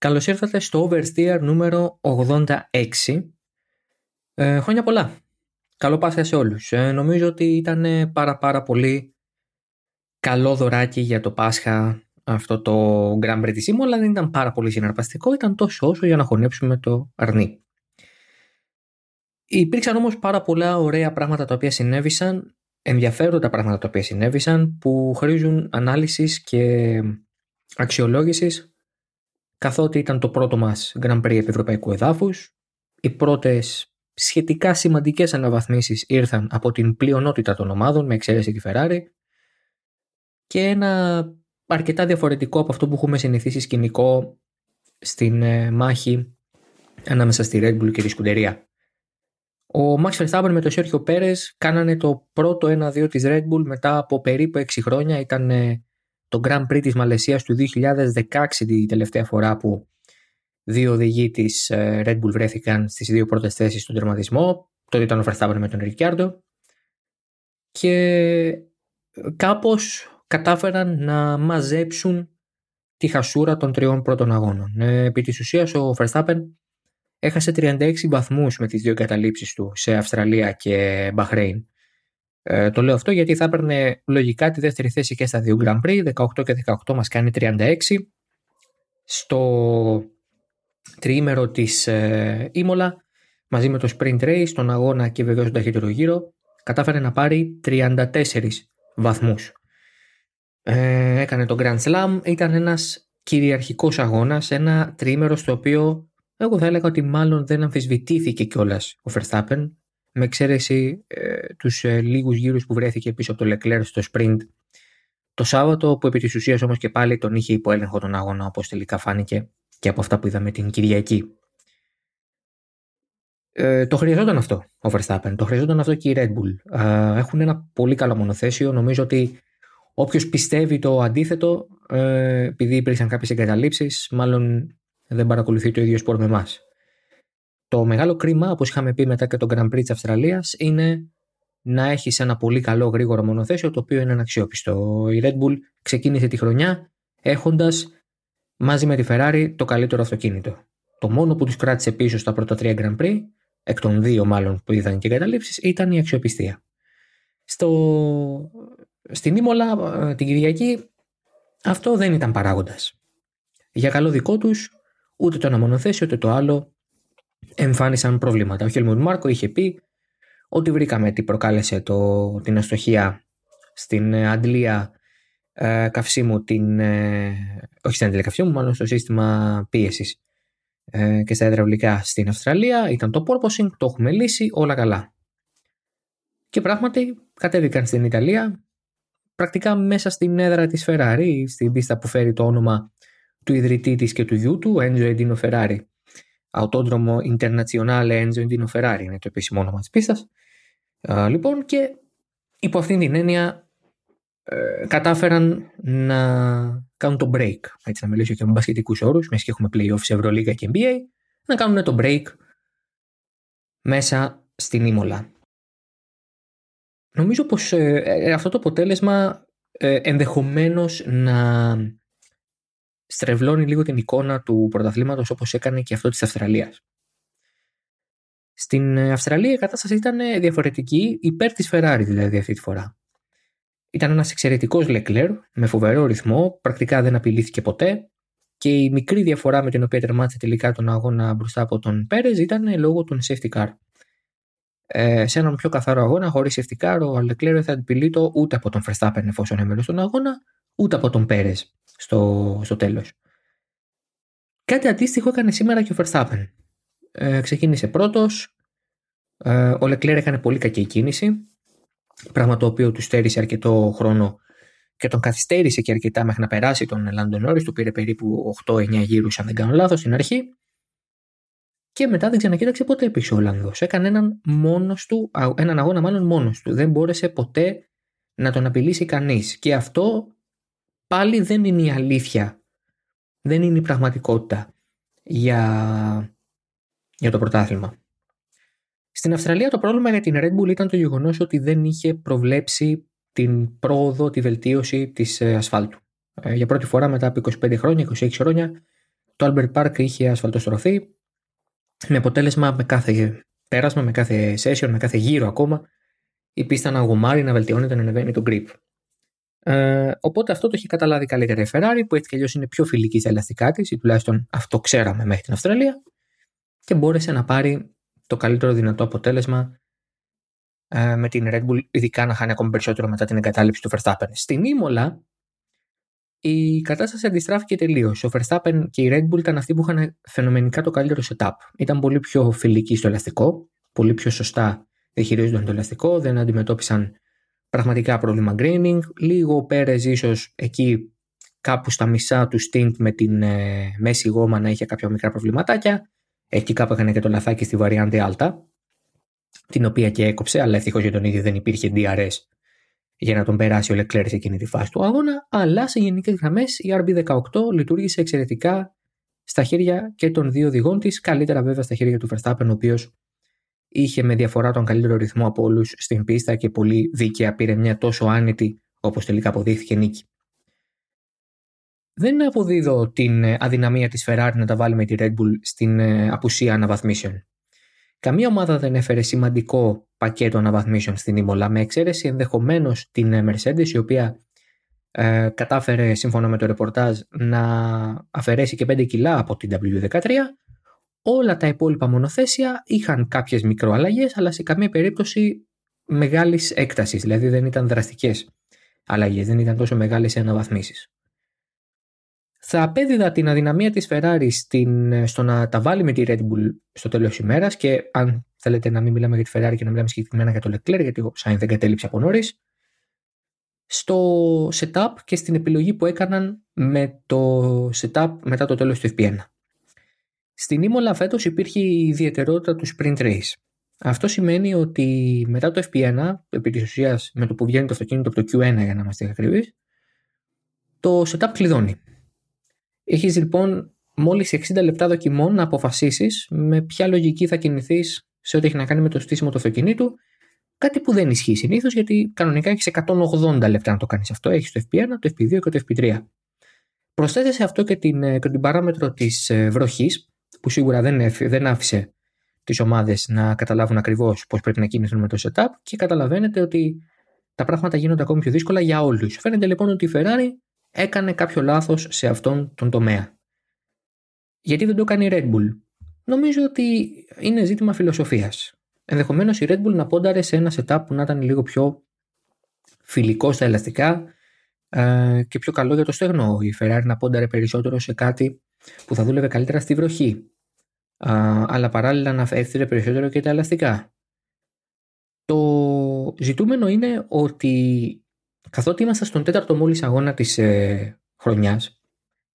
Καλώς ήρθατε στο Oversteer νούμερο 86. Ε, χρόνια πολλά. Καλό Πάσχα σε όλους. Ε, νομίζω ότι ήταν πάρα πάρα πολύ καλό δωράκι για το Πάσχα αυτό το Grand Prix της αλλά δεν ήταν πάρα πολύ συναρπαστικό, ήταν τόσο όσο για να χωνέψουμε το αρνί. Υπήρξαν όμως πάρα πολλά ωραία πράγματα τα οποία συνέβησαν, ενδιαφέροντα πράγματα τα οποία συνέβησαν, που χρήζουν ανάλυσης και αξιολόγησης καθότι ήταν το πρώτο μας Grand Prix Ευρωπαϊκού εδάφους. Οι πρώτες σχετικά σημαντικές αναβαθμίσεις ήρθαν από την πλειονότητα των ομάδων με εξαίρεση τη Ferrari και ένα αρκετά διαφορετικό από αυτό που έχουμε συνηθίσει σκηνικό στην ε, μάχη ανάμεσα στη Red Bull και τη Σκουντερία. Ο Max Verstappen με τον Sergio Perez κάνανε το πρώτο 1-2 της Red Bull μετά από περίπου 6 χρόνια. Ήταν το Grand Prix της Μαλαισίας του 2016 τη τελευταία φορά που δύο οδηγοί της ε, Red Bull βρέθηκαν στις δύο πρώτες θέσεις στον τερματισμό. Τότε ήταν ο Verstappen με τον Ricciardo και κάπως κατάφεραν να μαζέψουν τη χασούρα των τριών πρώτων αγώνων. Ε, επί της ουσίας ο Verstappen έχασε 36 βαθμούς με τις δύο καταλήψεις του σε Αυστραλία και Μπαχρέιν ε, το λέω αυτό γιατί θα έπαιρνε λογικά τη δεύτερη θέση και στα δύο Grand Prix. 18 και 18 μας κάνει 36. Στο τριήμερο της ε, Ήμολα μαζί με το Sprint Race, τον αγώνα και βεβαίως τον ταχύτερο γύρο κατάφερε να πάρει 34 βαθμούς. Ε, έκανε το Grand Slam, ήταν ένας κυριαρχικός αγώνας, ένα τριήμερο στο οποίο εγώ θα έλεγα ότι μάλλον δεν αμφισβητήθηκε κιόλας ο Verstappen με εξαίρεση ε, τους ε, λίγους γύρους που βρέθηκε πίσω από το Leclerc στο sprint το Σάββατο που επί της ουσίας όμως και πάλι τον είχε υπό έλεγχο τον αγώνα όπως τελικά φάνηκε και από αυτά που είδαμε την Κυριακή. Ε, το χρειαζόταν αυτό ο Verstappen, το χρειαζόταν αυτό και η Red Bull. Ε, έχουν ένα πολύ καλό μονοθέσιο, νομίζω ότι όποιος πιστεύει το αντίθετο, ε, επειδή υπήρξαν κάποιες εγκαταλείψεις, μάλλον δεν παρακολουθεί το ίδιο σπορ με εμάς. Το μεγάλο κρίμα, όπως είχαμε πει μετά και το Grand Prix της Αυστραλίας, είναι να έχεις ένα πολύ καλό γρήγορο μονοθέσιο το οποίο είναι αναξιόπιστο. Η Red Bull ξεκίνησε τη χρονιά έχοντας μαζί με τη Ferrari το καλύτερο αυτοκίνητο. Το μόνο που τους κράτησε πίσω στα πρώτα τρία Grand Prix, εκ των δύο μάλλον που είδαν και καταλήψει, ήταν η αξιοπιστία. Στο... Στην Ήμολα ε, την Κυριακή αυτό δεν ήταν παράγοντας. Για καλό δικό τους, ούτε το ένα μονοθέσιο ούτε το άλλο εμφάνισαν προβλήματα. Ο Χέλμουντ Μάρκο είχε πει ότι βρήκαμε τι προκάλεσε το, την αστοχία στην ε, αντλία ε, καυσίμου, την, ε, όχι στην αντλία καυσίμου, μάλλον στο σύστημα πίεσης ε, και στα υδραυλικά στην Αυστραλία. Ήταν το porpoising, το έχουμε λύσει, όλα καλά. Και πράγματι κατέβηκαν στην Ιταλία, πρακτικά μέσα στην έδρα της Ferrari, στην πίστα που φέρει το όνομα του ιδρυτή της και του γιού του, Enzo Edino Ferrari. Αυτόδρομο Internazionale Enzo Indino Ferrari είναι το επίσημο όνομα της πίστας. λοιπόν και υπό αυτήν την έννοια ε, κατάφεραν να κάνουν το break. Έτσι να μιλήσω και με μπασκετικούς όρους, μέσα και έχουμε playoffs σε Ευρωλίγα και NBA, να κάνουν το break μέσα στην Ήμολα. Νομίζω πως ε, ε, αυτό το αποτέλεσμα ε, ενδεχομένως να στρεβλώνει λίγο την εικόνα του πρωταθλήματος όπως έκανε και αυτό της Αυστραλίας. Στην ε, Αυστραλία η κατάσταση ήταν ε, διαφορετική, υπέρ της Ferrari δηλαδή αυτή τη φορά. Ήταν ένας εξαιρετικός Leclerc με φοβερό ρυθμό, πρακτικά δεν απειλήθηκε ποτέ και η μικρή διαφορά με την οποία τερμάτισε τελικά τον αγώνα μπροστά από τον Πέρες ήταν λόγω των safety car. Ε, σε έναν πιο καθαρό αγώνα, χωρίς safety car, ο Leclerc δεν θα απειλείται ούτε από τον Verstappen εφόσον έμενε στον αγώνα, ούτε από τον Πέρες στο, στο τέλος. Κάτι αντίστοιχο έκανε σήμερα και ο Verstappen. Ε, ξεκίνησε πρώτος, ε, ο Leclerc έκανε πολύ κακή κίνηση, πράγμα το οποίο του στέρισε αρκετό χρόνο και τον καθυστέρησε και αρκετά μέχρι να περάσει τον Lando Norris, του πήρε περίπου 8-9 γύρους αν δεν κάνω λάθος στην αρχή και μετά δεν ξανακοίταξε ποτέ πίσω ο Λανδός. Έκανε έναν, μόνος του, έναν αγώνα μάλλον μόνος του. Δεν μπόρεσε ποτέ να τον απειλήσει κανείς. Και αυτό πάλι δεν είναι η αλήθεια. Δεν είναι η πραγματικότητα για, για το πρωτάθλημα. Στην Αυστραλία το πρόβλημα για την Red Bull ήταν το γεγονός ότι δεν είχε προβλέψει την πρόοδο, τη βελτίωση της ε, ασφάλτου. Ε, για πρώτη φορά μετά από 25 χρόνια, 26 χρόνια, το Albert Park είχε ασφαλτοστρωθεί με αποτέλεσμα με κάθε πέρασμα, με κάθε session, με κάθε γύρο ακόμα η πίστα να γουμάρει, να βελτιώνεται, να ανεβαίνει το grip. Ε, οπότε αυτό το έχει καταλάβει καλύτερα η Ferrari που έτσι κι αλλιώς είναι πιο φιλική στα ελαστικά της, ή τουλάχιστον αυτό ξέραμε μέχρι την Αυστραλία, και μπόρεσε να πάρει το καλύτερο δυνατό αποτέλεσμα ε, με την Red Bull, ειδικά να χάνει ακόμη περισσότερο μετά την εγκατάλειψη του Verstappen. Στην Ήμολα η κατάσταση αντιστράφηκε τελείως. Ο Verstappen και η Red Bull ήταν αυτοί που είχαν φαινομενικά το καλύτερο setup. Ήταν πολύ πιο φιλικοί στο ελαστικό, πολύ πιο σωστά διαχειρίζονταν το ελαστικό, δεν αντιμετώπισαν πραγματικά πρόβλημα graining. Λίγο ο Πέρες ίσως εκεί κάπου στα μισά του stint με την ε, μέση γόμα να είχε κάποια μικρά προβληματάκια. Εκεί κάπου έκανε και το λαθάκι στη Variante Alta, την οποία και έκοψε, αλλά ευτυχώς για τον ίδιο δεν υπήρχε DRS για να τον περάσει ο Leclerc σε εκείνη τη φάση του αγώνα. Αλλά σε γενικές γραμμές η RB18 λειτουργήσε εξαιρετικά στα χέρια και των δύο οδηγών της, καλύτερα βέβαια στα χέρια του Verstappen, ο οποίος είχε με διαφορά τον καλύτερο ρυθμό από όλους στην πίστα και πολύ δίκαια πήρε μια τόσο άνετη όπως τελικά αποδείχθηκε νίκη. Δεν αποδίδω την αδυναμία της Ferrari να τα βάλει με τη Red Bull στην ε, απουσία αναβαθμίσεων. Καμία ομάδα δεν έφερε σημαντικό πακέτο αναβαθμίσεων στην Ήμολα, με εξαίρεση ενδεχομένως την ε, Mercedes, η οποία ε, κατάφερε, σύμφωνα με το ρεπορτάζ, να αφαιρέσει και 5 κιλά από την W13 Όλα τα υπόλοιπα μονοθέσια είχαν κάποιες μικροαλλαγές, αλλά σε καμία περίπτωση μεγάλης έκτασης, δηλαδή δεν ήταν δραστικές αλλαγές, δεν ήταν τόσο μεγάλες οι αναβαθμίσεις. Θα απέδιδα την αδυναμία της Ferrari στην, στο να τα βάλει με τη Red Bull στο τέλος της ημέρας και αν θέλετε να μην μιλάμε για τη Ferrari και να μιλάμε συγκεκριμένα για το Leclerc γιατί ο Sainz δεν κατέληψε από νωρίς στο setup και στην επιλογή που έκαναν με το setup μετά το τέλος του FP1. Στην Ήμολα φέτος υπήρχε η ιδιαιτερότητα του sprint race. Αυτό σημαίνει ότι μετά το FP1, επί της ουσίας με το που βγαίνει το αυτοκίνητο από το Q1 για να είμαστε ακριβείς, το setup κλειδώνει. Έχεις λοιπόν μόλις 60 λεπτά δοκιμών να αποφασίσεις με ποια λογική θα κινηθείς σε ό,τι έχει να κάνει με το στήσιμο του αυτοκινήτου. Κάτι που δεν ισχύει συνήθως γιατί κανονικά έχεις 180 λεπτά να το κάνεις αυτό. Έχεις το FP1, το FP2 και το FP3. Προσθέτει αυτό και την, και την παράμετρο της ε, βροχής που σίγουρα δεν, δεν άφησε τις ομάδες να καταλάβουν ακριβώς πώς πρέπει να κινηθούν με το setup και καταλαβαίνετε ότι τα πράγματα γίνονται ακόμη πιο δύσκολα για όλους. Φαίνεται λοιπόν ότι η Ferrari έκανε κάποιο λάθος σε αυτόν τον τομέα. Γιατί δεν το κάνει η Red Bull. Νομίζω ότι είναι ζήτημα φιλοσοφίας. Ενδεχομένως η Red Bull να πόνταρε σε ένα setup που να ήταν λίγο πιο φιλικό στα ελαστικά ε, και πιο καλό για το στεγνό. Η Ferrari να πόνταρε περισσότερο σε κάτι που θα δούλευε καλύτερα στη βροχή, α, αλλά παράλληλα να έφτιαξε περισσότερο και τα ελαστικά. Το ζητούμενο είναι ότι καθότι είμαστε στον τέταρτο μόλις αγώνα της ε, χρονιάς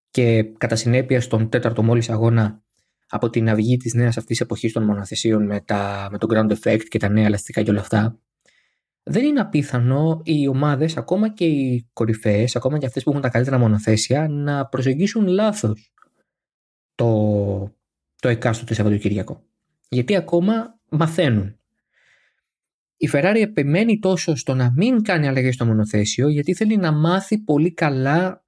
και κατά συνέπεια στον τέταρτο μόλις αγώνα από την αυγή της νέας αυτής εποχής των μονοθεσίων με, τα, με το ground effect και τα νέα ελαστικά και όλα αυτά δεν είναι απίθανο οι ομάδες, ακόμα και οι κορυφαίες, ακόμα και αυτές που έχουν τα καλύτερα μονοθέσια να προσεγγίσουν λάθος το, το εκάστοτε Σαββατοκύριακο. Γιατί ακόμα μαθαίνουν. Η Ferrari επιμένει τόσο στο να μην κάνει αλλαγές στο μονοθέσιο γιατί θέλει να μάθει πολύ καλά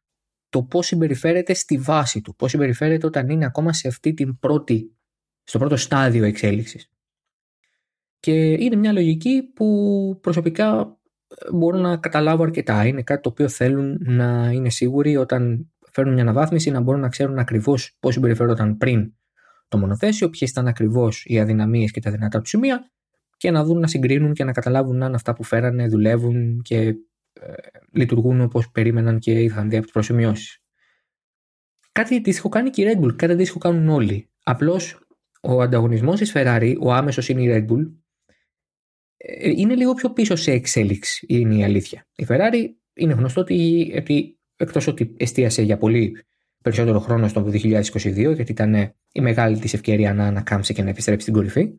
το πώς συμπεριφέρεται στη βάση του, πώς συμπεριφέρεται όταν είναι ακόμα σε αυτή την πρώτη, στο πρώτο στάδιο εξέλιξης. Και είναι μια λογική που προσωπικά μπορώ να καταλάβω αρκετά. Είναι κάτι το οποίο θέλουν να είναι σίγουροι όταν φέρνουν μια αναβάθμιση να μπορούν να ξέρουν ακριβώς πώς συμπεριφερόταν πριν το μονοθέσιο, ποιες ήταν ακριβώς οι αδυναμίες και τα δυνατά του σημεία και να δουν να συγκρίνουν και να καταλάβουν αν αυτά που φέρανε δουλεύουν και ε, λειτουργούν όπως περίμεναν και είχαν δει από τις προσημειώσεις. Κάτι αντίστοιχο κάνει και η Red Bull, κάτι αντίστοιχο κάνουν όλοι. Απλώς ο ανταγωνισμός της Ferrari, ο άμεσος είναι η Red Bull, ε, είναι λίγο πιο πίσω σε εξέλιξη, είναι η αλήθεια. Η Ferrari είναι γνωστό ότι, ότι εκτός ότι εστίασε για πολύ περισσότερο χρόνο στο 2022, γιατί ήταν η μεγάλη της ευκαιρία να ανακάμψει και να επιστρέψει στην κορυφή,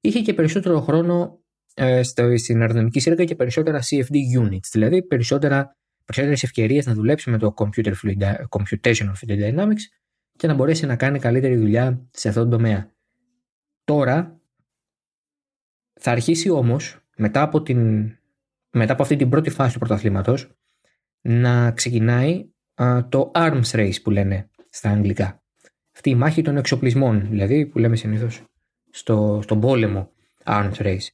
είχε και περισσότερο χρόνο ε, στο, στην αεροδυναμική σύραγγα και περισσότερα CFD units, δηλαδή περισσότερα, περισσότερες ευκαιρίες να δουλέψει με το computer fluid, computational fluid dynamics και να μπορέσει να κάνει καλύτερη δουλειά σε αυτόν τον τομέα. Τώρα θα αρχίσει όμως μετά από, την, μετά από αυτή την πρώτη φάση του πρωταθλήματος να ξεκινάει το arms race που λένε στα αγγλικά. αυτή η μάχη των εξοπλισμών, δηλαδή που λέμε συνήθως στο, στον πόλεμο arms race.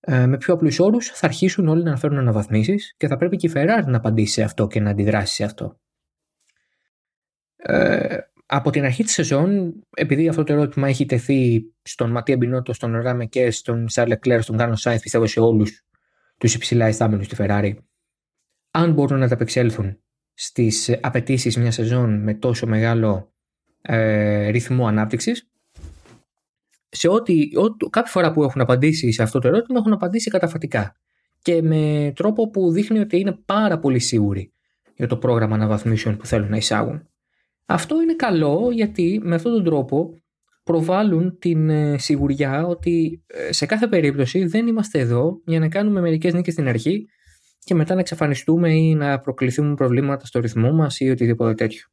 Ε, με πιο απλούς όρους θα αρχίσουν όλοι να φέρουν αναβαθμίσεις και θα πρέπει και η Ferrari να απαντήσει σε αυτό και να αντιδράσει σε αυτό. Ε, από την αρχή της σεζόν, επειδή αυτό το ερώτημα έχει τεθεί στον Ματία Μπινότο, στον Ράμε και στον Σάρλε Κλέρ, στον Κάρνο Σάινθ, πιστεύω σε όλους τους υψηλά ιστάμενου στη Ferrari, αν μπορούν να ανταπεξέλθουν στις απαιτήσεις μιας σεζόν με τόσο μεγάλο ε, ρυθμό ανάπτυξης, σε ό,τι, ό, κάποια φορά που έχουν απαντήσει σε αυτό το ερώτημα έχουν απαντήσει καταφατικά και με τρόπο που δείχνει ότι είναι πάρα πολύ σίγουροι για το πρόγραμμα αναβαθμίσεων που θέλουν να εισάγουν. Αυτό είναι καλό γιατί με αυτόν τον τρόπο προβάλλουν την ε, σιγουριά ότι ε, σε κάθε περίπτωση δεν είμαστε εδώ για να κάνουμε μερικές νίκες στην αρχή και μετά να εξαφανιστούμε ή να προκληθούν προβλήματα στο ρυθμό μας ή οτιδήποτε τέτοιο.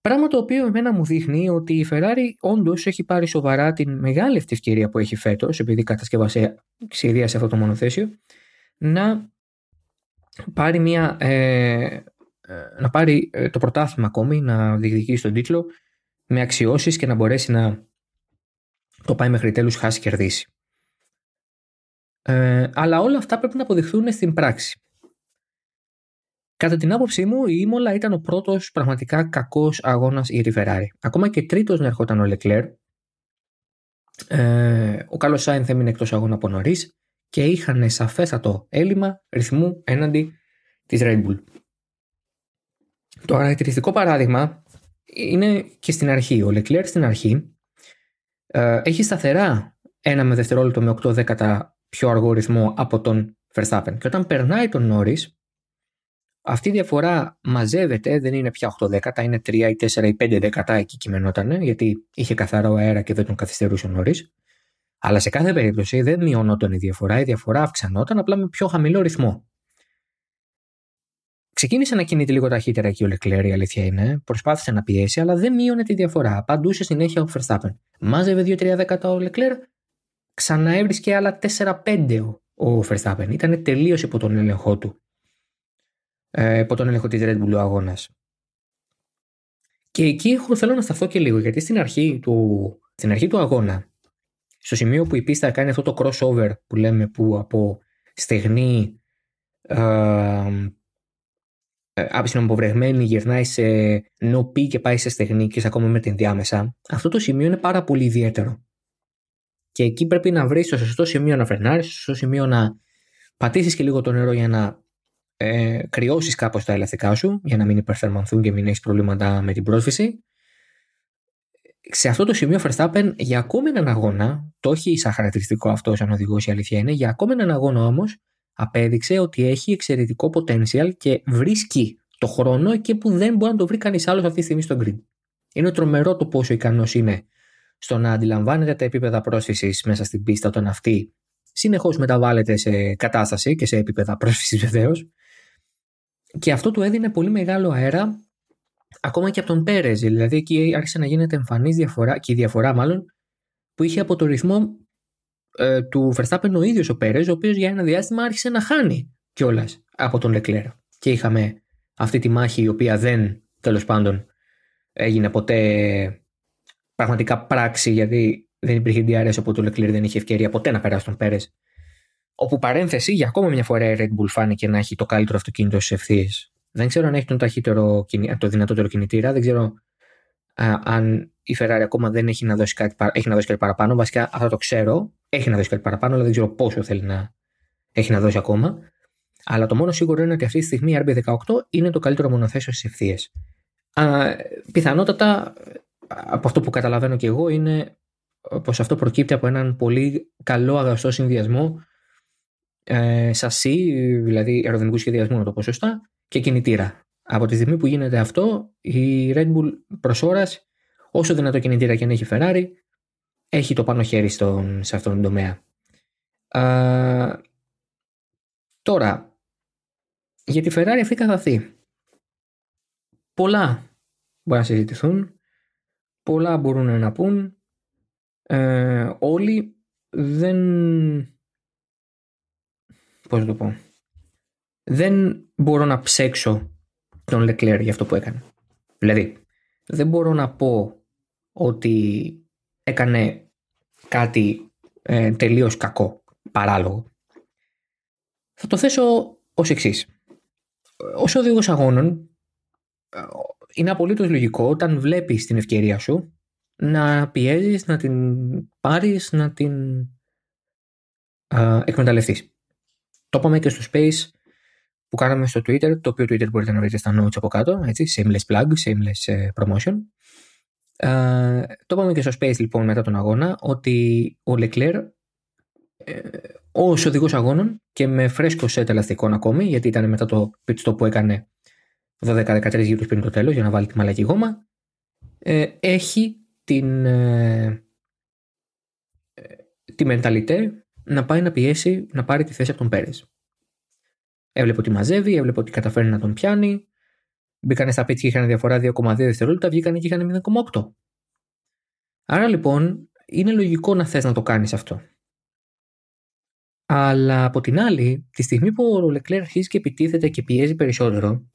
Πράγμα το οποίο εμένα μου δείχνει ότι η Ferrari όντως έχει πάρει σοβαρά την μεγάλη αυτή ευκαιρία που έχει φέτος, επειδή κατασκευάσε σχεδίασε αυτό το μονοθέσιο, να πάρει, μια, ε, ε να πάρει ε, το πρωτάθλημα ακόμη, να διεκδικήσει τον τίτλο με αξιώσεις και να μπορέσει να το πάει μέχρι τέλους χάσει κερδίσει. Ε, αλλά όλα αυτά πρέπει να αποδειχθούν στην πράξη. Κατά την άποψή μου, η Ήμολα ήταν ο πρώτος πραγματικά κακός αγώνας για τη Ferrari. Ακόμα και τρίτος να ερχόταν ο Λεκλέρ. Ε, ο Κάλο Σάινθ έμεινε εκτός αγώνα από νωρίς και είχαν σαφέστατο έλλειμμα ρυθμού έναντι της Red Bull. Το χαρακτηριστικό παράδειγμα είναι και στην αρχή. Ο Λεκλέρ στην αρχή ε, έχει σταθερά ένα με δευτερόλεπτο με 8 δέκατα πιο αργό ρυθμό από τον Verstappen. Και όταν περνάει τον Norris, αυτή η διαφορά μαζεύεται, δεν είναι πια 8 δέκατα, είναι 3 ή 4 ή 5 δέκατα εκεί κειμενόταν, γιατί είχε καθαρό αέρα και δεν τον καθυστερούσε νωρί. Αλλά σε κάθε περίπτωση δεν μειωνόταν η διαφορά, η διαφορά αυξανόταν απλά με πιο χαμηλό ρυθμό. Ξεκίνησε να κινείται λίγο ταχύτερα εκεί ο Λεκλέρ, η αλήθεια είναι. Προσπάθησε να πιέσει, αλλά δεν μείωνε τη διαφορά. Απαντούσε συνέχεια ο Verstappen. Μάζευε 2-3 δέκατα ο Λεκλέρ, ξαναέβρισκε άλλα 4-5 ο Verstappen. Ήταν τελείως υπό τον έλεγχό του ε, από τον έλεγχο της Red Bull ο αγώνας. Και εκεί θέλω να σταθώ και λίγο, γιατί στην αρχή του, στην αρχή του αγώνα, στο σημείο που η πίστα κάνει αυτό το crossover που λέμε που από στεγνή ε, ε, γυρνάει σε νοπή και πάει σε στεγνή και ακόμα με την διάμεσα, αυτό το σημείο είναι πάρα πολύ ιδιαίτερο. Και εκεί πρέπει να βρεις το σωστό σημείο να φρενάρεις, το σωστό σημείο να πατήσεις και λίγο το νερό για να ε, κρυώσεις κάπως τα ελαστικά σου για να μην υπερθερμανθούν και μην έχεις προβλήματα με την πρόσφυση. Σε αυτό το σημείο Verstappen για ακόμη έναν αγώνα, το έχει σαν χαρακτηριστικό αυτό σαν οδηγός η αλήθεια είναι, για ακόμη έναν αγώνα όμως απέδειξε ότι έχει εξαιρετικό potential και βρίσκει το χρόνο εκεί που δεν μπορεί να το βρει κανείς άλλος αυτή τη στιγμή στο grid. Είναι τρομερό το πόσο ικανός είναι στο να αντιλαμβάνεται τα επίπεδα πρόσφυσης μέσα στην πίστα όταν αυτή συνεχώς μεταβάλλεται σε κατάσταση και σε επίπεδα πρόσφυσης βεβαίως και αυτό του έδινε πολύ μεγάλο αέρα ακόμα και από τον Πέρεζ. Δηλαδή εκεί άρχισε να γίνεται εμφανής διαφορά, και η διαφορά μάλλον, που είχε από το ρυθμό ε, του Verstappen ο ίδιος ο Πέρεζ, ο οποίος για ένα διάστημα άρχισε να χάνει κιόλας από τον Λεκλέρ. Και είχαμε αυτή τη μάχη η οποία δεν τέλος πάντων έγινε ποτέ πραγματικά πράξη γιατί δεν υπήρχε DRS οπότε ο Λεκλέρ δεν είχε ευκαιρία ποτέ να περάσει τον Πέρεζ Όπου παρένθεση, για ακόμα μια φορά η Red Bull φάνηκε να έχει το καλύτερο αυτοκίνητο στις ευθείε. Δεν ξέρω αν έχει τον ταχύτερο, το δυνατότερο κινητήρα. Δεν ξέρω α, αν η Ferrari ακόμα δεν έχει να δώσει κάτι, έχει να δώσει κάτι παραπάνω. Βασικά αυτό το ξέρω. Έχει να δώσει κάτι παραπάνω, αλλά δεν ξέρω πόσο θέλει να έχει να δώσει ακόμα. Αλλά το μόνο σίγουρο είναι ότι αυτή τη στιγμή η RB18 είναι το καλύτερο μονοθέσιο στις ευθείε. Πιθανότατα από αυτό που καταλαβαίνω και εγώ είναι πως αυτό προκύπτει από έναν πολύ καλό αγαστό συνδυασμό ε, σασί, δηλαδή αεροδυναμικού σχεδιασμού, να το πω σωστά, και κινητήρα. Από τη στιγμή που γίνεται αυτό, η Red Bull προς ώρας, όσο δυνατό κινητήρα και αν έχει Ferrari, έχει το πάνω χέρι στον, σε αυτόν τον τομέα. Α, τώρα, για τη Ferrari αυτή καθ' αυτή. Πολλά μπορεί να συζητηθούν, πολλά μπορούν να πούν. Ε, όλοι δεν πώς να το πω, δεν μπορώ να ψέξω τον Λεκλέρ για αυτό που έκανε. Δηλαδή, δεν μπορώ να πω ότι έκανε κάτι ε, τελείως κακό, παράλογο. Θα το θέσω ως εξής. Ως οδηγός αγώνων είναι απολύτως λογικό όταν βλέπεις την ευκαιρία σου να πιέζεις, να την πάρεις, να την α, εκμεταλλευτείς. Το είπαμε και στο Space που κάναμε στο Twitter, το οποίο Twitter μπορείτε να βρείτε στα notes από κάτω, έτσι, shameless plug, shameless ε, promotion. Uh, το είπαμε και στο Space λοιπόν μετά τον αγώνα ότι ο Leclerc ε, ως οδηγός αγώνων και με φρέσκο σετ ελαστικών ακόμη, γιατί ήταν μετά το pit stop που έκανε 12-13 γύρους πριν το τέλος για να βάλει τη μαλακή γόμα, ε, έχει την, ε, τη μενταλιτέ να πάει να πιέσει να πάρει τη θέση από τον Πέρες. Έβλεπε ότι μαζεύει, έβλεπε ότι καταφέρει να τον πιάνει. Μπήκανε στα πίτια και είχαν διαφορά 2,2 δευτερόλεπτα, βγήκαν και είχαν 0,8. Άρα λοιπόν είναι λογικό να θες να το κάνεις αυτό. Αλλά από την άλλη, τη στιγμή που ο Λεκλέρ αρχίζει και επιτίθεται και πιέζει περισσότερο,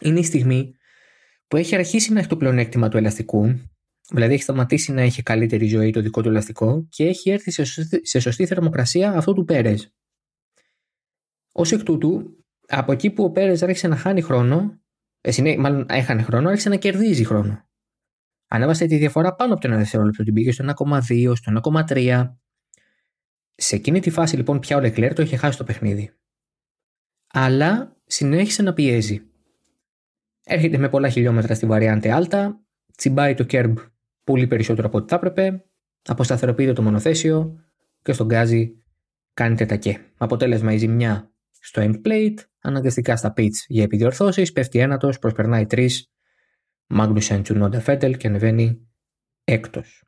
είναι η στιγμή που έχει αρχίσει να έχει το πλεονέκτημα του ελαστικού, δηλαδή έχει σταματήσει να έχει καλύτερη ζωή το δικό του ελαστικό και έχει έρθει σε σωστή, σε σωστή θερμοκρασία αυτό του Πέρες. Ω εκ τούτου, από εκεί που ο Πέρες άρχισε να χάνει χρόνο, ε, μάλλον έχανε χρόνο, άρχισε να κερδίζει χρόνο. Ανέβασε τη διαφορά πάνω από το 1 δευτερόλεπτο, την πήγε στο 1,2, στο 1,3 σε εκείνη τη φάση λοιπόν πια ο Λεκλέρ το είχε χάσει το παιχνίδι. Αλλά συνέχισε να πιέζει. Έρχεται με πολλά χιλιόμετρα στη βαριάντε Άλτα, τσιμπάει το κέρμπ πολύ περισσότερο από ό,τι θα έπρεπε, αποσταθεροποιείται το μονοθέσιο και στον γκάζι κάνει τετακέ. Αποτέλεσμα η ζημιά στο end plate, αναγκαστικά στα pits για επιδιορθώσεις, πέφτει ένατος, προσπερνάει τρεις, Μάγνουσεν Τσουνόντα Φέντελ και ανεβαίνει έκτος.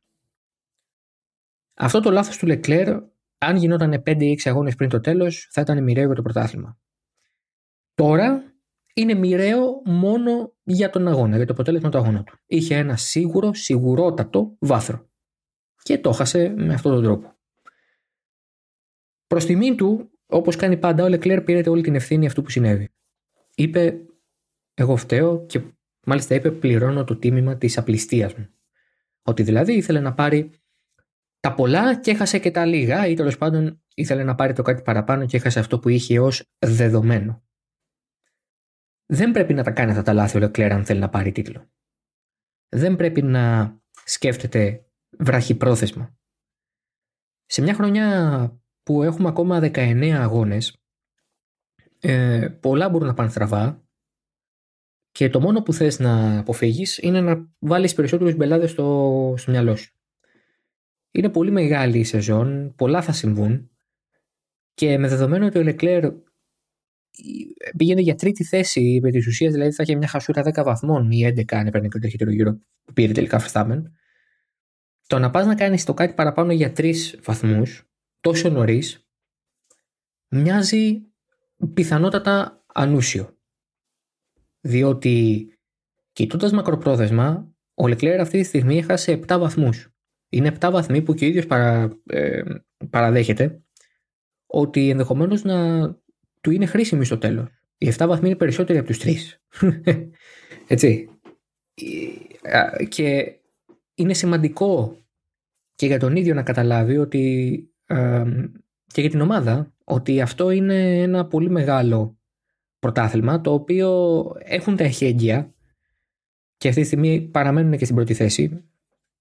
Αυτό το λάθος του Λεκλέρ αν γινόταν 5 ή 6 αγώνες πριν το τέλος, θα ήταν μοιραίο για το πρωτάθλημα. Τώρα είναι μοιραίο μόνο για τον αγώνα, για το αποτέλεσμα του αγώνα του. Είχε ένα σίγουρο, σιγουρότατο βάθρο. Και το χάσε με αυτόν τον τρόπο. Προς τιμήν του, όπως κάνει πάντα, ο Λεκλέρ πήρε όλη την ευθύνη αυτού που συνέβη. Είπε, Εγώ φταίω και μάλιστα είπε, Πληρώνω το τίμημα της απληστίας μου. Ότι δηλαδή ήθελε να πάρει τα πολλά και έχασε και τα λίγα ή τέλος πάντων ήθελε να πάρει το κάτι παραπάνω και έχασε αυτό που είχε ως δεδομένο. Δεν πρέπει να τα κάνει αυτά τα λάθη ο Λεκλέρ αν θέλει να πάρει τίτλο. Δεν πρέπει να σκέφτεται βραχυπρόθεσμα. Σε μια χρονιά που έχουμε ακόμα 19 αγώνες, ε, πολλά μπορούν να πάνε στραβά και το μόνο που θες να αποφύγεις είναι να βάλεις περισσότερους μπελάδες στο, στο μυαλό σου. Είναι πολύ μεγάλη η σεζόν, πολλά θα συμβούν και με δεδομένο ότι ο Λεκλέρ πήγαινε για τρίτη θέση επί τη ουσία, δηλαδή θα είχε μια χασούρα 10 βαθμών ή 11 αν έπαιρνε και το ταχύτερο γύρο που πήρε τελικά Verstappen. Το να πας να κάνεις το κάτι παραπάνω για τρεις βαθμούς τόσο νωρίς μοιάζει πιθανότατα ανούσιο. Διότι κοιτώντας μακροπρόθεσμα, ο Λεκλέρ αυτή τη στιγμή έχασε 7 βαθμούς είναι 7 βαθμοί που και ο ίδιος παρα, ε, παραδέχεται ότι ενδεχομένως να του είναι χρήσιμη στο τέλος. Οι 7 βαθμοί είναι περισσότεροι από τους 3. Έτσι. Και είναι σημαντικό και για τον ίδιο να καταλάβει ότι ε, και για την ομάδα ότι αυτό είναι ένα πολύ μεγάλο πρωτάθλημα το οποίο έχουν τα εχέγγυα και αυτή τη στιγμή παραμένουν και στην πρώτη θέση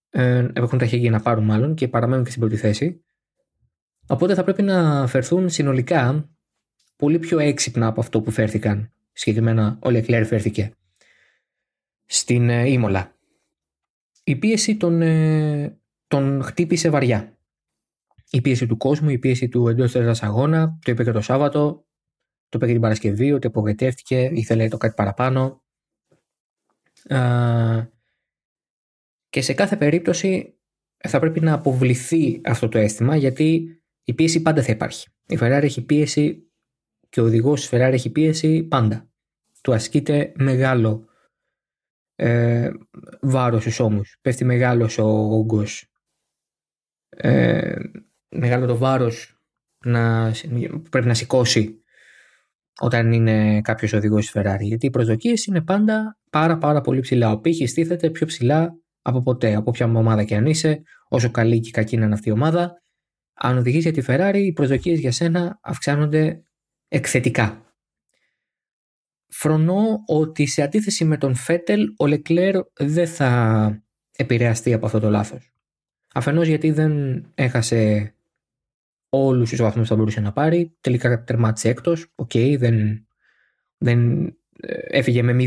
ε, έχουν τα χέρια να πάρουν μάλλον και παραμένουν και στην πρώτη θέση. Οπότε θα πρέπει να φερθούν συνολικά πολύ πιο έξυπνα από αυτό που φέρθηκαν. Συγκεκριμένα ο Λεκλέρ φέρθηκε στην ε, Ήμολα. Η πίεση τον, ε, τον χτύπησε βαριά. Η πίεση του κόσμου, η πίεση του εντός έδρας αγώνα, το είπε και το Σάββατο, το είπε και την Παρασκευή, ότι απογοητεύτηκε, ήθελε το κάτι παραπάνω. Και σε κάθε περίπτωση θα πρέπει να αποβληθεί αυτό το αίσθημα γιατί η πίεση πάντα θα υπάρχει. Η Ferrari έχει πίεση και ο οδηγός της Ferrari έχει πίεση πάντα. Του ασκείται μεγάλο ε, βάρος στους ώμους. Πέφτει μεγάλος ο όγκος. Ε, μεγάλο το βάρος να, που πρέπει να σηκώσει όταν είναι κάποιος οδηγός της Ferrari. Γιατί οι προσδοκίες είναι πάντα πάρα, πάρα πολύ ψηλά. Ο πύχης στήθεται πιο ψηλά από ποτέ, από όποια ομάδα και αν είσαι, όσο καλή και κακή είναι αυτή η ομάδα. Αν οδηγείς για τη Ferrari, οι προσδοκίες για σένα αυξάνονται εκθετικά. Φρονώ ότι σε αντίθεση με τον Φέτελ, ο Λεκλέρ δεν θα επηρεαστεί από αυτό το λάθος. Αφενός γιατί δεν έχασε όλους τους βαθμούς που θα μπορούσε να πάρει, τελικά τερμάτισε έκτος, ok, okay, δεν, δεν ε, έφυγε με 0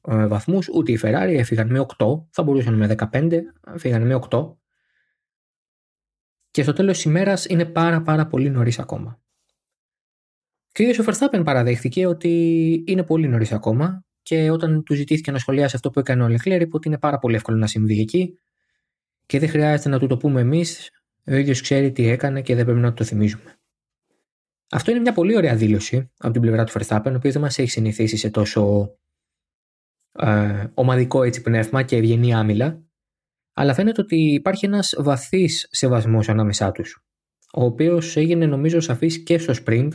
ε, βαθμούς, ούτε η Ferrari έφυγαν με 8, θα μπορούσαν με 15, έφυγαν με 8. Και στο τέλος της ημέρας είναι πάρα πάρα πολύ νωρίς ακόμα. Και ο ίδιο ο Verstappen παραδέχθηκε ότι είναι πολύ νωρίς ακόμα και όταν του ζητήθηκε να σχολιάσει αυτό που έκανε ο Λεκλέρ, είπε ότι είναι πάρα πολύ εύκολο να συμβεί εκεί και δεν χρειάζεται να του το πούμε εμείς. Ο ίδιος ξέρει τι έκανε και δεν πρέπει να το θυμίζουμε. Αυτό είναι μια πολύ ωραία δήλωση από την πλευρά του Verstappen, ο οποίος δεν μας έχει συνηθίσει σε τόσο ε, ομαδικό έτσι πνεύμα και ευγενή άμυλα. Αλλά φαίνεται ότι υπάρχει ένας βαθύς σεβασμός ανάμεσά τους, ο οποίος έγινε νομίζω σαφής και στο sprint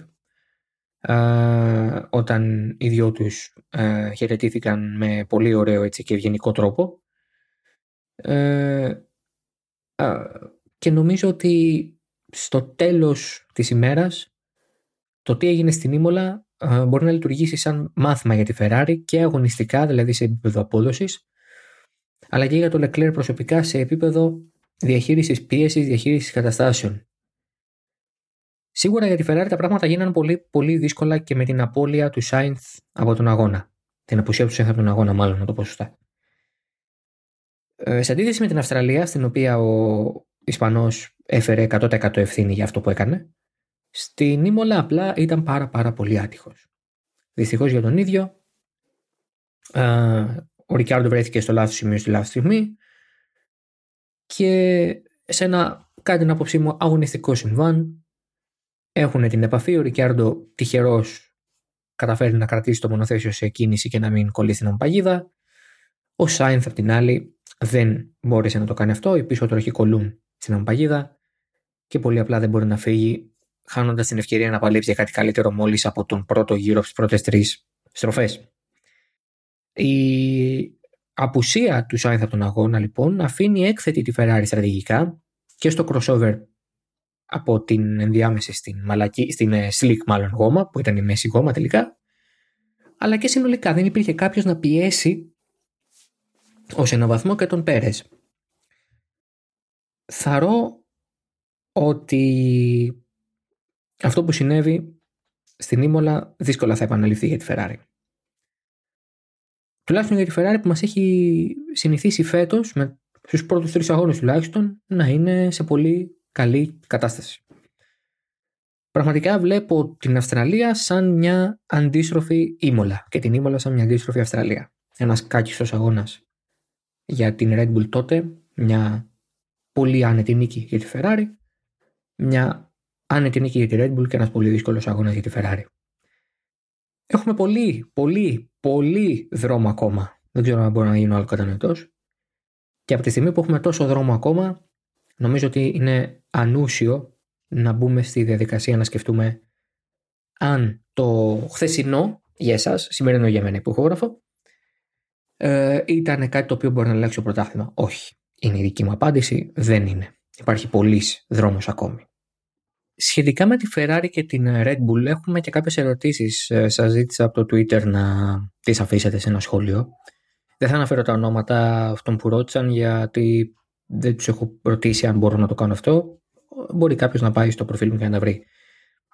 όταν οι δυο τους χαιρετήθηκαν με πολύ ωραίο έτσι, και ευγενικό τρόπο ε, και νομίζω ότι στο τέλος της ημέρας το τι έγινε στην Ήμολα μπορεί να λειτουργήσει σαν μάθημα για τη Ferrari και αγωνιστικά, δηλαδή σε επίπεδο απόδοσης αλλά και για το Leclerc προσωπικά σε επίπεδο διαχείρισης πίεσης, διαχείρισης καταστάσεων. Σίγουρα για τη Ferrari τα πράγματα γίνανε πολύ, πολύ δύσκολα και με την απώλεια του Σάινθ από τον αγώνα. Την απουσία του Σάινθ από τον αγώνα, μάλλον να το πω σωστά. Ε, σε αντίθεση με την Αυστραλία, στην οποία ο Ισπανός έφερε 100% ευθύνη για αυτό που έκανε, στην Ήμολα απλά ήταν πάρα πάρα πολύ άτυχος. Δυστυχώς για τον ίδιο, ε, ο Ρικάρντο βρέθηκε στο λάθος σημείο στη λάθος στιγμή και σε ένα κάτι την άποψή μου αγωνιστικό συμβάν έχουν την επαφή. Ο Ρικιάρντο τυχερός καταφέρει να κρατήσει το μονοθέσιο σε κίνηση και να μην κολλήσει την παγίδα. Ο Σάινθ απ' την άλλη δεν μπόρεσε να το κάνει αυτό. Οι πίσω τροχοί κολλούν στην αμπαγίδα και πολύ απλά δεν μπορεί να φύγει, χάνοντας την ευκαιρία να παλέψει για κάτι καλύτερο μόλις από τον πρώτο γύρο από τι πρώτες τρεις στροφές. Η απουσία του Σάινθ από τον αγώνα λοιπόν αφήνει έκθετη τη Ferrari στρατηγικά και στο crossover από την ενδιάμεση στην, μαλακή, στην ε, slick μάλλον γόμα, που ήταν η μέση γόμα τελικά, αλλά και συνολικά δεν υπήρχε κάποιος να πιέσει ως ένα βαθμό και τον Πέρες. Θαρώ ότι αυτό που συνέβη στην Ήμολα δύσκολα θα επαναληφθεί για τη Ferrari. Τουλάχιστον για τη Ferrari που μας έχει συνηθίσει φέτος, με στους πρώτους τρεις αγώνες τουλάχιστον, να είναι σε πολύ καλή κατάσταση. Πραγματικά βλέπω την Αυστραλία σαν μια αντίστροφη Ήμολα και την Ήμολα σαν μια αντίστροφη Αυστραλία. Ένας κάκιστος αγώνας για την Red Bull τότε, μια πολύ άνετη νίκη για τη Ferrari, μια άνετη νίκη για τη Red Bull και ένας πολύ δύσκολος αγώνας για τη Ferrari. Έχουμε πολύ, πολύ, πολύ δρόμο ακόμα. Δεν ξέρω αν μπορώ να γίνω άλλο κατανοητός. Και από τη στιγμή που έχουμε τόσο δρόμο ακόμα, νομίζω ότι είναι ανούσιο να μπούμε στη διαδικασία να σκεφτούμε αν το χθεσινό για εσάς, σημερινό για μένα που ηχογράφω, ε, ήταν κάτι το οποίο μπορεί να αλλάξει το πρωτάθλημα. Όχι. Είναι η δική μου απάντηση. Δεν είναι. Υπάρχει πολλή δρόμος ακόμη. Σχετικά με τη Ferrari και την Red Bull έχουμε και κάποιες ερωτήσεις. Ε, σας ζήτησα από το Twitter να τις αφήσετε σε ένα σχόλιο. Δεν θα αναφέρω τα ονόματα αυτών που ρώτησαν γιατί δεν τους έχω ρωτήσει αν μπορώ να το κάνω αυτό. Μπορεί κάποιος να πάει στο προφίλ μου και να τα βρει.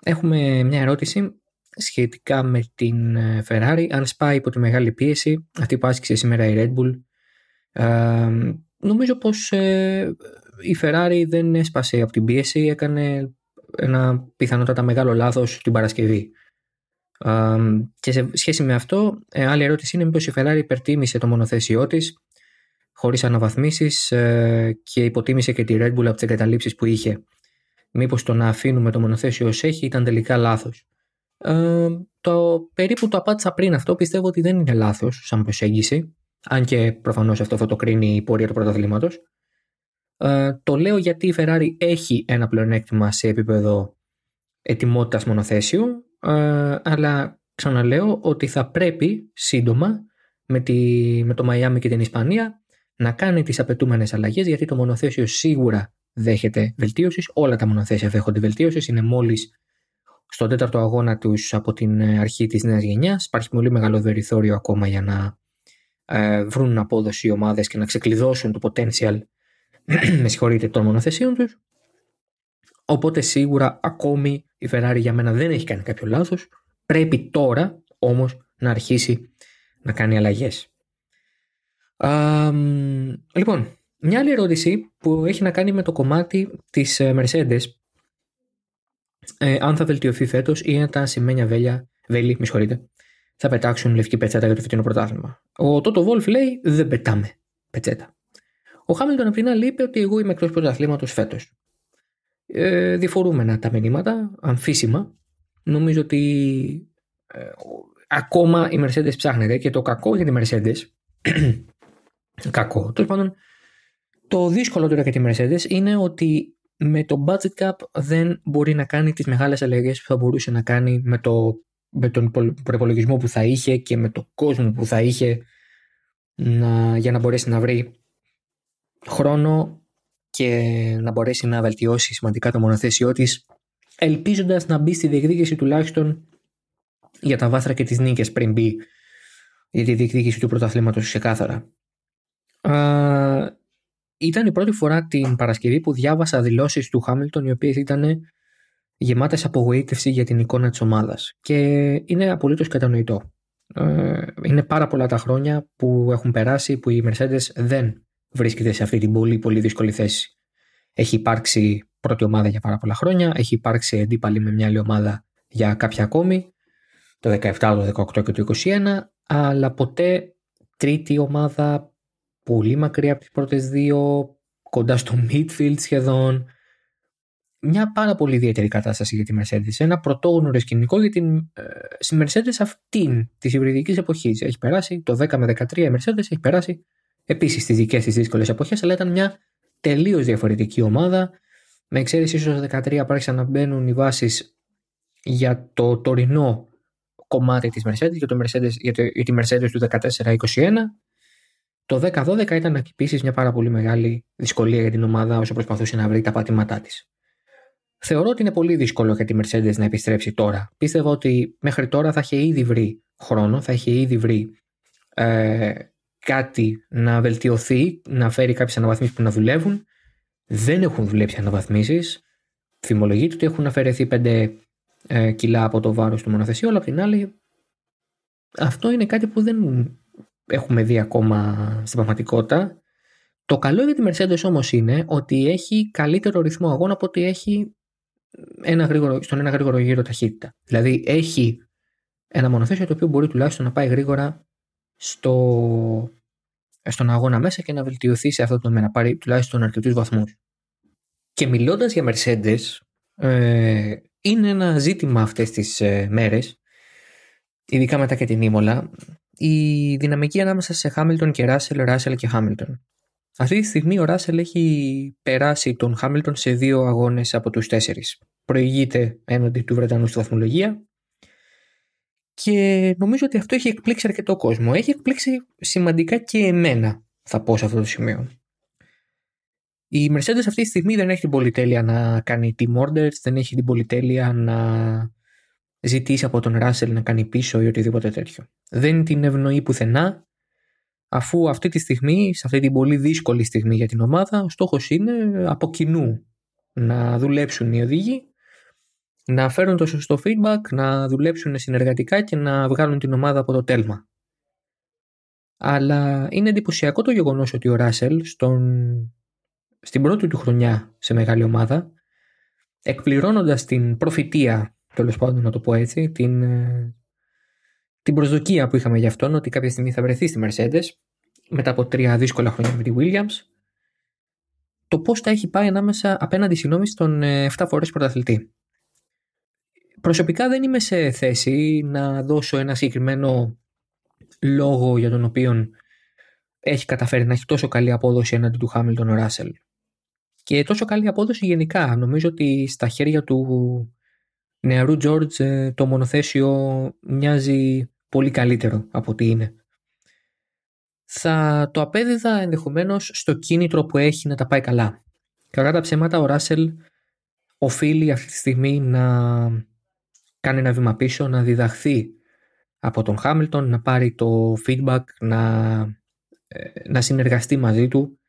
Έχουμε μια ερώτηση σχετικά με την ε, Ferrari. Αν σπάει υπό τη μεγάλη πίεση, αυτή που άσκησε σήμερα η Red Bull, ε, νομίζω πως ε, η Ferrari δεν έσπασε από την πίεση, έκανε ένα πιθανότατα μεγάλο λάθος την Παρασκευή. Ε, και σε σχέση με αυτό, άλλη ερώτηση είναι μήπως η Ferrari υπερτίμησε το μονοθέσιό της χωρίς αναβαθμίσεις ε, και υποτίμησε και τη Red Bull από τις εγκαταλείψεις που είχε. Μήπως το να αφήνουμε το μονοθέσιο ως έχει ήταν τελικά λάθος. Ε, το περίπου το απάντησα πριν αυτό, πιστεύω ότι δεν είναι λάθος σαν προσέγγιση. Αν και προφανώς αυτό θα το κρίνει η πορεία του πρωταθλήματος. Ε, το λέω γιατί η Ferrari έχει ένα πλεονέκτημα σε επίπεδο ετοιμότητας μονοθέσιου, ε, αλλά ξαναλέω ότι θα πρέπει σύντομα με, τη, με το Μαϊάμι και την Ισπανία να κάνει τις απαιτούμενες αλλαγές γιατί το μονοθέσιο σίγουρα δέχεται βελτίωσης. Όλα τα μονοθέσια δέχονται βελτίωσης. Είναι μόλις στον τέταρτο αγώνα τους από την αρχή της νέας γενιάς. Υπάρχει πολύ μεγάλο περιθώριο ακόμα για να ε, βρουν απόδοση οι ομάδες και να ξεκλειδώσουν το potential με συγχωρείτε των μονοθεσίων τους. Οπότε σίγουρα ακόμη η Ferrari για μένα δεν έχει κάνει κάποιο λάθος. Πρέπει τώρα όμως να αρχίσει να κάνει αλλαγές. Λοιπόν, μια άλλη ερώτηση που έχει να κάνει με το κομμάτι της ε, Mercedes ε, αν θα βελτιωθεί φέτος ή αν τα σημαίνια βέλια, βέλη, με συγχωρείτε, θα πετάξουν λευκή πετσέτα για το φετινό πρωτάθλημα. Ο Τότο Βόλφ λέει δεν πετάμε πετσέτα. Ο Χάμιλτον από την άλλη είπε ότι εγώ είμαι εκτός πρωταθλήματος φέτος. Ε, διφορούμενα τα μηνύματα, αμφίσιμα. Νομίζω ότι ε, ακόμα η Mercedes ψάχνεται και το κακό για τη Mercedes. Κακό. Τέλος πάντων, το δύσκολο τώρα για τη Mercedes είναι ότι με το budget cap δεν μπορεί να κάνει τις μεγάλες αλλαγές που θα μπορούσε να κάνει με, το, με τον προπολογισμό που θα είχε και με το κόσμο που θα είχε να, για να μπορέσει να βρει χρόνο και να μπορέσει να βελτιώσει σημαντικά το μονοθέσιό της, ελπίζοντας να μπει στη διεκδίκηση τουλάχιστον για τα βάθρα και τις νίκες πριν μπει για τη διεκδίκηση του πρωταθλήματος ξεκάθαρα. Α, ήταν η πρώτη φορά την Παρασκευή που διάβασα δηλώσεις του Χάμιλτον οι οποίες ήταν γεμάτες απογοήτευση για την εικόνα της ομάδας. Και είναι απολύτως κατανοητό. Ε, είναι πάρα πολλά τα χρόνια που έχουν περάσει που η Mercedes δεν βρίσκεται σε αυτή την πολύ πολύ δύσκολη θέση. Έχει υπάρξει πρώτη ομάδα για πάρα πολλά χρόνια, έχει υπάρξει αντίπαλη με μια άλλη ομάδα για κάποια ακόμη, το 17, το 18 και το 21, αλλά ποτέ τρίτη ομάδα πολύ μακριά από τις πρώτες δύο, κοντά στο midfield σχεδόν. Μια πάρα πολύ ιδιαίτερη κατάσταση για τη Mercedes. Ένα πρωτόγνωρο σκηνικό για την ε, Mercedes αυτήν της υβριδικής εποχής. Έχει περάσει το 10 με 13 η Mercedes, έχει περάσει επίσης στι δικές της δύσκολες εποχές, αλλά ήταν μια τελείως διαφορετική ομάδα. Με εξαίρεση ίσως το 2013 άρχισαν να μπαίνουν οι βάσεις για το τωρινό κομμάτι της Mercedes, για, το Mercedes, για, το, για τη Mercedes του 14-21. Το 10-12 ήταν επίση μια πάρα πολύ μεγάλη δυσκολία για την ομάδα όσο προσπαθούσε να βρει τα πατήματά της. Θεωρώ ότι είναι πολύ δύσκολο για τη Mercedes να επιστρέψει τώρα. Πίστευα ότι μέχρι τώρα θα είχε ήδη βρει χρόνο, θα είχε ήδη βρει ε, κάτι να βελτιωθεί, να φέρει κάποιες αναβαθμίσεις που να δουλεύουν. Δεν έχουν δουλέψει αναβαθμίσεις. Φημολογείται ότι έχουν αφαιρεθεί 5 ε, κιλά από το βάρος του μονοθεσίου, αλλά απ' την άλλη αυτό είναι κάτι που δεν έχουμε δει ακόμα στην πραγματικότητα. Το καλό για τη Mercedes όμως είναι ότι έχει καλύτερο ρυθμό αγώνα από ότι έχει ένα γρήγορο, στον ένα γρήγορο γύρο ταχύτητα. Δηλαδή έχει ένα μονοθέσιο το οποίο μπορεί τουλάχιστον να πάει γρήγορα στο, στον αγώνα μέσα και να βελτιωθεί σε αυτό το τομέα, να πάρει τουλάχιστον αρκετούς βαθμούς. Και μιλώντας για Mercedes, ε, είναι ένα ζήτημα αυτές τις ε, μέρες, ειδικά μετά και την Ήμολα, η δυναμική ανάμεσα σε Χάμιλτον και Ράσελ, Ράσελ και Χάμιλτον. Αυτή τη στιγμή ο Ράσελ έχει περάσει τον Χάμιλτον σε δύο αγώνες από τους τέσσερις. Προηγείται έναντι του Βρετανού στη βαθμολογία και νομίζω ότι αυτό έχει εκπλήξει αρκετό κόσμο. Έχει εκπλήξει σημαντικά και εμένα, θα πω σε αυτό το σημείο. Η Mercedes αυτή τη στιγμή δεν έχει την πολυτέλεια να κάνει team orders, δεν έχει την πολυτέλεια να ζητήσει από τον Ράσελ να κάνει πίσω ή οτιδήποτε τέτοιο. Δεν την ευνοεί πουθενά, αφού αυτή τη στιγμή, σε αυτή την πολύ δύσκολη στιγμή για την ομάδα, ο στόχος είναι από κοινού να δουλέψουν οι οδηγοί, να φέρουν το σωστό feedback, να δουλέψουν συνεργατικά και να βγάλουν την ομάδα από το τέλμα. Αλλά είναι εντυπωσιακό το γεγονός ότι ο Ράσελ στον... στην πρώτη του χρονιά σε μεγάλη ομάδα, εκπληρώνοντας την προφητεία τέλος πάντων να το πω έτσι, την, ε, την προσδοκία που είχαμε για αυτόν ότι κάποια στιγμή θα βρεθεί στη Mercedes μετά από τρία δύσκολα χρόνια με τη Williams το πώς θα έχει πάει ανάμεσα απέναντι συγγνώμη στον 7 ε, φορές πρωταθλητή. Προσωπικά δεν είμαι σε θέση να δώσω ένα συγκεκριμένο λόγο για τον οποίο έχει καταφέρει να έχει τόσο καλή απόδοση έναντι του Χάμιλτον ο Ράσελ. Και τόσο καλή απόδοση γενικά. Νομίζω ότι στα χέρια του νεαρού George ε, το μονοθέσιο μοιάζει πολύ καλύτερο από ό,τι είναι. Θα το απέδιδα ενδεχομένως στο κίνητρο που έχει να τα πάει καλά. Κατά τα ψέματα ο Ράσελ οφείλει αυτή τη στιγμή να κάνει ένα βήμα πίσω, να διδαχθεί από τον Χάμιλτον, να πάρει το feedback, να, ε, να συνεργαστεί μαζί του,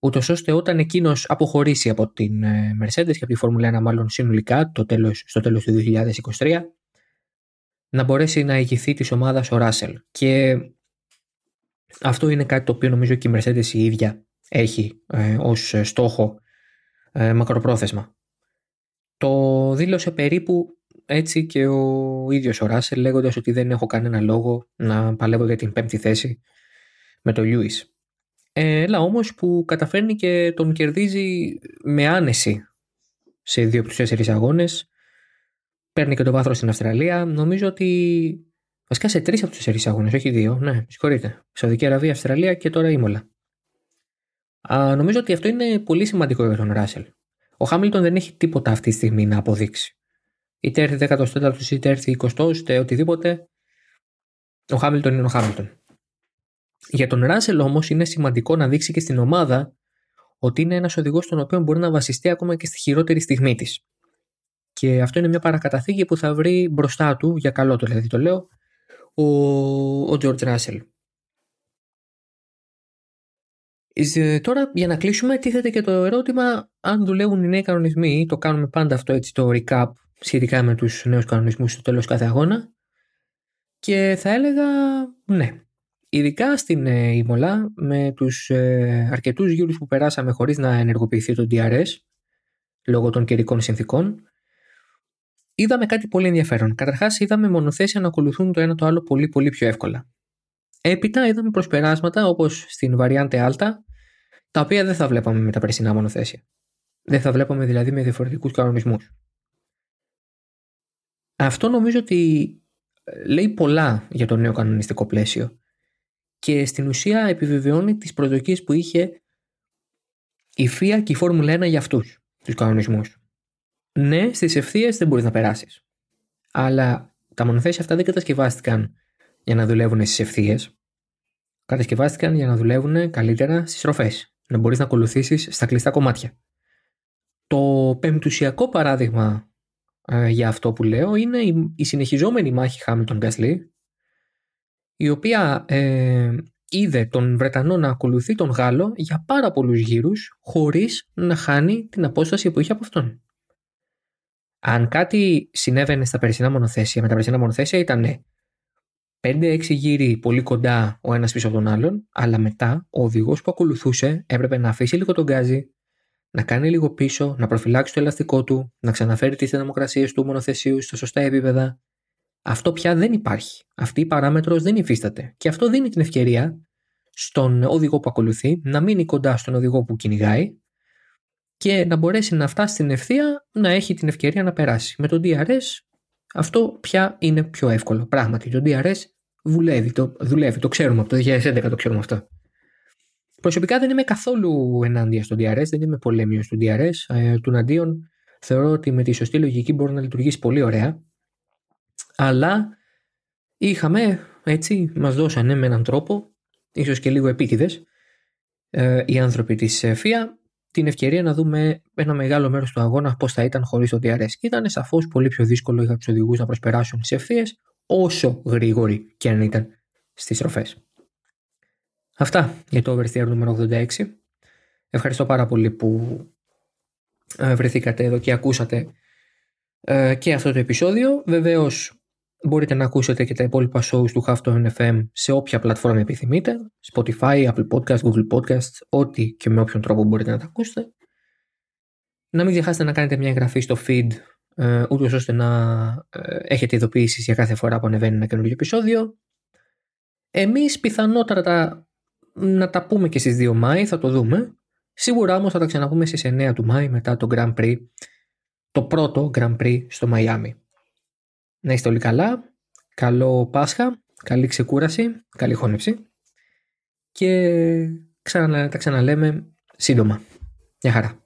ούτως ώστε όταν εκείνος αποχωρήσει από την ε, Mercedes και από τη Φόρμουλα 1 μάλλον συνολικά το τέλος, στο τέλος του 2023, να μπορέσει να ηγηθεί της ομάδας ο Ράσελ. Και αυτό είναι κάτι το οποίο νομίζω και η Mercedes η ίδια έχει ε, ως στόχο ε, μακροπρόθεσμα. Το δήλωσε περίπου έτσι και ο ίδιος ο Ράσελ λέγοντας ότι δεν έχω κανένα λόγο να παλεύω για την πέμπτη θέση με τον Λιούις. Έλα όμως που καταφέρνει και τον κερδίζει με άνεση σε δύο από τους τέσσερις αγώνες. Παίρνει και το βάθρο στην Αυστραλία. Νομίζω ότι βασικά σε τρεις από τους τέσσερις αγώνες, όχι δύο. Ναι, συγχωρείτε. Σαουδική Αραβία, Αυστραλία και τώρα Ήμολα. Α, νομίζω ότι αυτό είναι πολύ σημαντικό για τον Ράσελ. Ο Χάμιλτον δεν έχει τίποτα αυτή τη στιγμή να αποδείξει είτε έρθει 14ο, είτε έρθει 20ο, είτε οτιδήποτε. Ο Χάμιλτον είναι ο Χάμιλτον. Για τον Ράσελ όμως είναι σημαντικό να δείξει και στην ομάδα ότι είναι ένας οδηγός στον οποίο μπορεί να βασιστεί ακόμα και στη χειρότερη στιγμή της. Και αυτό είναι μια παρακαταθήκη που θα βρει μπροστά του, για καλό το δηλαδή το λέω, ο, ο George Russell. Ε, τώρα για να κλείσουμε τίθεται και το ερώτημα αν δουλεύουν οι νέοι κανονισμοί, το κάνουμε πάντα αυτό έτσι το recap σχετικά με τους νέους κανονισμούς στο τέλος κάθε αγώνα και θα έλεγα ναι. Ειδικά στην ε, Ιμολά με τους ε, αρκετούς γύρους που περάσαμε χωρίς να ενεργοποιηθεί το DRS λόγω των καιρικών συνθήκων είδαμε κάτι πολύ ενδιαφέρον. Καταρχάς είδαμε μονοθέσια να ακολουθούν το ένα το άλλο πολύ πολύ πιο εύκολα. Έπειτα είδαμε προσπεράσματα όπως στην Variante Alta τα οποία δεν θα βλέπαμε με τα περσινά μονοθέσια. Δεν θα βλέπαμε δηλαδή με διαφορετικούς κανονισμούς. Αυτό νομίζω ότι ε, λέει πολλά για το νέο κανονιστικό πλαίσιο και στην ουσία επιβεβαιώνει τις προσδοκίες που είχε η ΦΙΑ και η Φόρμουλα 1 για αυτούς τους κανονισμούς. Ναι, στις ευθείες δεν μπορείς να περάσεις. Αλλά τα μονοθέσια αυτά δεν κατασκευάστηκαν για να δουλεύουν στις ευθείες. Κατασκευάστηκαν για να δουλεύουν καλύτερα στις στροφές. Να μπορείς να ακολουθήσεις στα κλειστά κομμάτια. Το πεμπτουσιακό παράδειγμα ε, για αυτό που λέω είναι η, η συνεχιζόμενη μάχη Χάμιλτον Γκάσλι η οποία ε, είδε τον Βρετανό να ακολουθεί τον Γάλλο για πάρα πολλούς γύρους χωρίς να χάνει την απόσταση που είχε από αυτόν. Αν κάτι συνέβαινε στα περσινά μονοθέσια, με τα περσινά μονοθέσια ήταν 5-6 γύροι πολύ κοντά ο ένας πίσω από τον άλλον, αλλά μετά ο οδηγός που ακολουθούσε έπρεπε να αφήσει λίγο τον γκάζι, να κάνει λίγο πίσω, να προφυλάξει το ελαστικό του, να ξαναφέρει τις θερμοκρασίες του μονοθεσίου στα σωστά επίπεδα. Αυτό πια δεν υπάρχει. Αυτή η παράμετρος δεν υφίσταται. Και αυτό δίνει την ευκαιρία στον οδηγό που ακολουθεί να μείνει κοντά στον οδηγό που κυνηγάει και να μπορέσει να φτάσει στην ευθεία να έχει την ευκαιρία να περάσει. Με το DRS αυτό πια είναι πιο εύκολο. Πράγματι, το DRS δουλεύει, το, δουλεύει, το ξέρουμε από το 2011 το ξέρουμε αυτό. Προσωπικά δεν είμαι καθόλου ενάντια στο DRS, δεν είμαι πολέμιος του DRS. Ε, του αντίον θεωρώ ότι με τη σωστή λογική μπορεί να λειτουργήσει πολύ ωραία. Αλλά είχαμε, έτσι, μας δώσανε με έναν τρόπο, ίσως και λίγο επίτηδες, ε, οι άνθρωποι της ΦΙΑ, την ευκαιρία να δούμε ένα μεγάλο μέρος του αγώνα πώς θα ήταν χωρίς το DRS. Και ήταν σαφώς πολύ πιο δύσκολο για τους οδηγούς να προσπεράσουν τις ευθείες, όσο γρήγοροι και αν ήταν στις στροφές. Αυτά για το Oversteer νούμερο 86. Ευχαριστώ πάρα πολύ που ε, βρεθήκατε εδώ και ακούσατε ε, και αυτό το επεισόδιο. Βεβαίως μπορείτε να ακούσετε και τα υπόλοιπα shows του Halftone FM σε όποια πλατφόρμα επιθυμείτε. Spotify, Apple Podcast, Google Podcast, ό,τι και με όποιον τρόπο μπορείτε να τα ακούσετε. Να μην ξεχάσετε να κάνετε μια εγγραφή στο feed ε, ούτως ώστε να έχετε ειδοποιήσεις για κάθε φορά που ανεβαίνει ένα καινούργιο επεισόδιο. Εμείς πιθανότατα να τα πούμε και στις 2 Μάη, θα το δούμε. Σίγουρα όμως θα τα ξαναπούμε στις 9 του Μάη μετά το Grand Prix, το πρώτο Grand Prix στο Μαϊάμι. Να είστε όλοι καλά, καλό Πάσχα, καλή ξεκούραση, καλή χώνευση και ξανα, τα ξαναλέμε σύντομα. Γεια χαρά.